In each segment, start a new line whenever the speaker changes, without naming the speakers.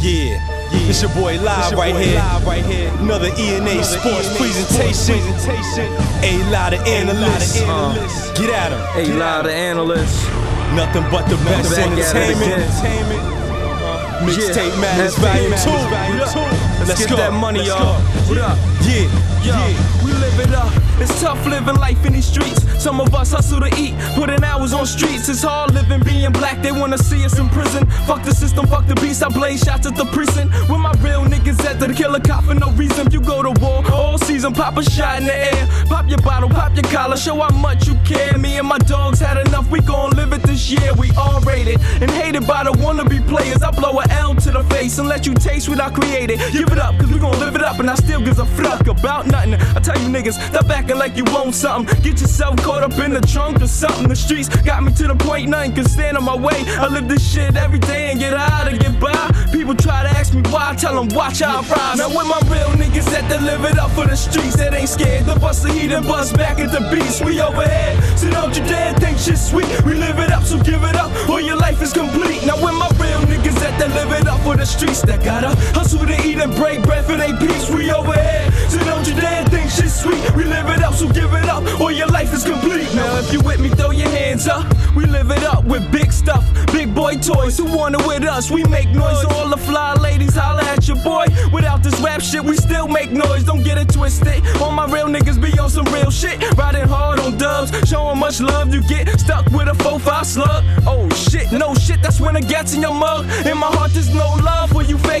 Yeah, yeah. It's your boy live,
your
right,
boy
here.
live right here.
Another ENA
Another
sports
ENA
presentation.
sports presentation.
A lot of analysts.
analysts.
Uh, get at 'em.
A lot of analysts.
Nothing but the best
at it
entertainment. Mixtape
Yeah.
Madness Volume
Madness
2. Let's.
Let's,
go.
get that money,
Let's
y'all.
go.
What up?
Yeah,
Yo,
yeah.
we live it up. It's tough living life in these streets. Some of us hustle to eat, putting hours on streets. It's hard living being black. They wanna see us in prison. Fuck the system, fuck the beast. I blaze shots at the precinct. With my real niggas at the killer cop for no reason. If You go to war all season, pop a shot in the air. Pop your bottle, pop your collar, show how much you care. Me and my dogs had enough. We gon' live it this year. We all rated and hated by the wannabe players. I blow a L to the face and let you taste what I created. Give it up, cause we gon' live it up, and I still gives a fuck about nothing. I tell you niggas, stop acting like you want something. Get yourself caught up in the trunk or something. The streets got me to the point nothing can stand in my way. I live this shit every day and get high to get by. People try to ask me why, I tell them watch how I rise. Now with my real niggas that to live it up for the streets that ain't scared to bust the heat and bust back at the beats. We overhead, so don't you dare think shit sweet. We live streets that gotta hustle to eat and break bread for they peace. We overhead, so don't you dare think shit sweet. We live it up, so give it up, or your life is complete. Now if you with me, throw your hands up. We live it up with big stuff, big boy toys. Who want it with us? We make noise. All the fly ladies holla at your boy. Without this rap shit, we still make noise. Don't get it twisted. All my real niggas be on some real shit. Riding hard on dubs, showing much love. You get stuck with a 4-5 slug. Oh shit, no shit, that's when it gets in your mug. In my heart, there's no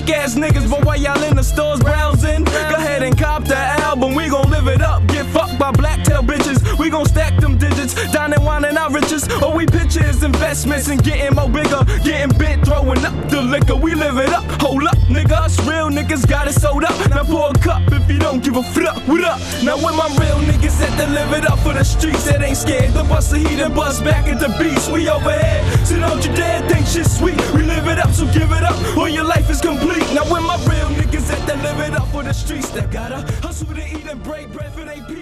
fake ass niggas. But while y'all in the stores browsing, go ahead and cop the album. We gon' live it up. Get fucked by black tail bitches. We gon' stack them digits. Dining, whining our riches. Oh, we pitches, investments, and getting more bigger. Getting bent, throwing up the liquor. We live it up. Hold up, nigga. Us real niggas got it sold up. Now pour a cup if you don't give a fuck. What up? Now with my real niggas that to live it up for the streets that ain't scared the bust the heat and bust back at the beast. We overhead, so don't you dare think shit sweet. Streets that gotta hustle to eat and break bread for they overhead.